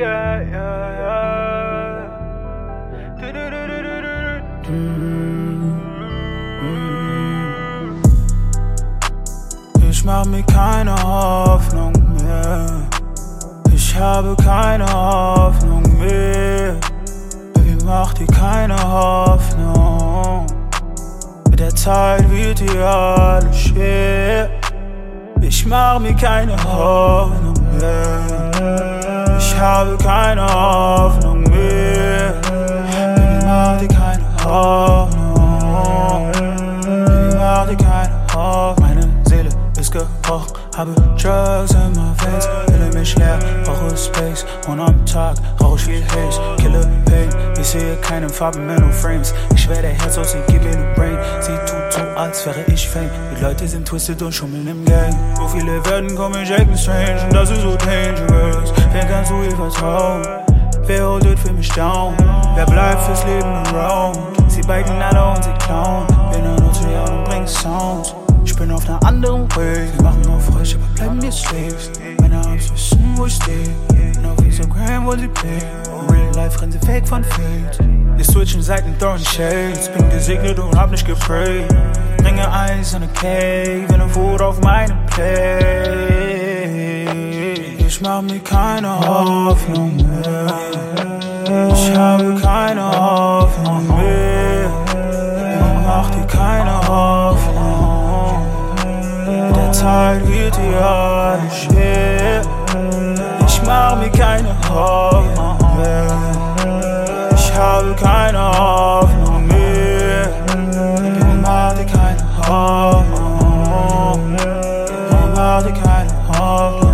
yeah, yeah, yeah. Du, du, du, du, du, du, du. Ich mach mir keine Hoffnung mehr. Ich habe keine Hoffnung mehr. Baby, mach dir keine Hoffnung. Mit der Zeit wird dir alles schwer. Ich mach mir keine Hoffnung keine Hoffnung mehr. Baby, mach dir keine Hoffnung. Baby, mach dir keine Hoffnung. Meine Seele ist gebrochen, habe Drugs in my veins. Fühle mich leer, brauche Space. Und am Tag rauch ich viel Haze. Kille Pain, ich sehe keine Farben mehr, nur Frames. Ich der Herz aus, sie gib mir nur Brain. Sie tut so, als wäre ich Fame. Die Leute sind twisted und schummeln im Gang. So viele werden komisch, acten strange. Und das ist so dangerous. Kannst du ihr vertrauen? Wer holt it für mich down? Wer bleibt fürs Leben around? Sie beiden alle und sie klauen. Bin ein Ozean und bring Sounds. Ich bin auf einer anderen Way. Wir machen auf frisch, aber bleiben wir Slaves. Meine Arms wissen, wo ich stehe. Und auf Instagram wollen sie play. In real life rennen sie weg von Fate. Wir switchen Seiten, throwing shades. Bin gesegnet und hab nicht geprayt. Bringe Eis in a cave, in a Food auf meinem hab mir keine Hoffnung mehr. Ich habe keine Hoffnung mehr. Mach dir keine Hoffnung. Der Tag wird dir alles schwer. Ich mach mir keine Hoffnung mehr. Ich habe keine Hoffnung mehr. Mach dir keine Hoffnung. Mach dir keine Hoffnung.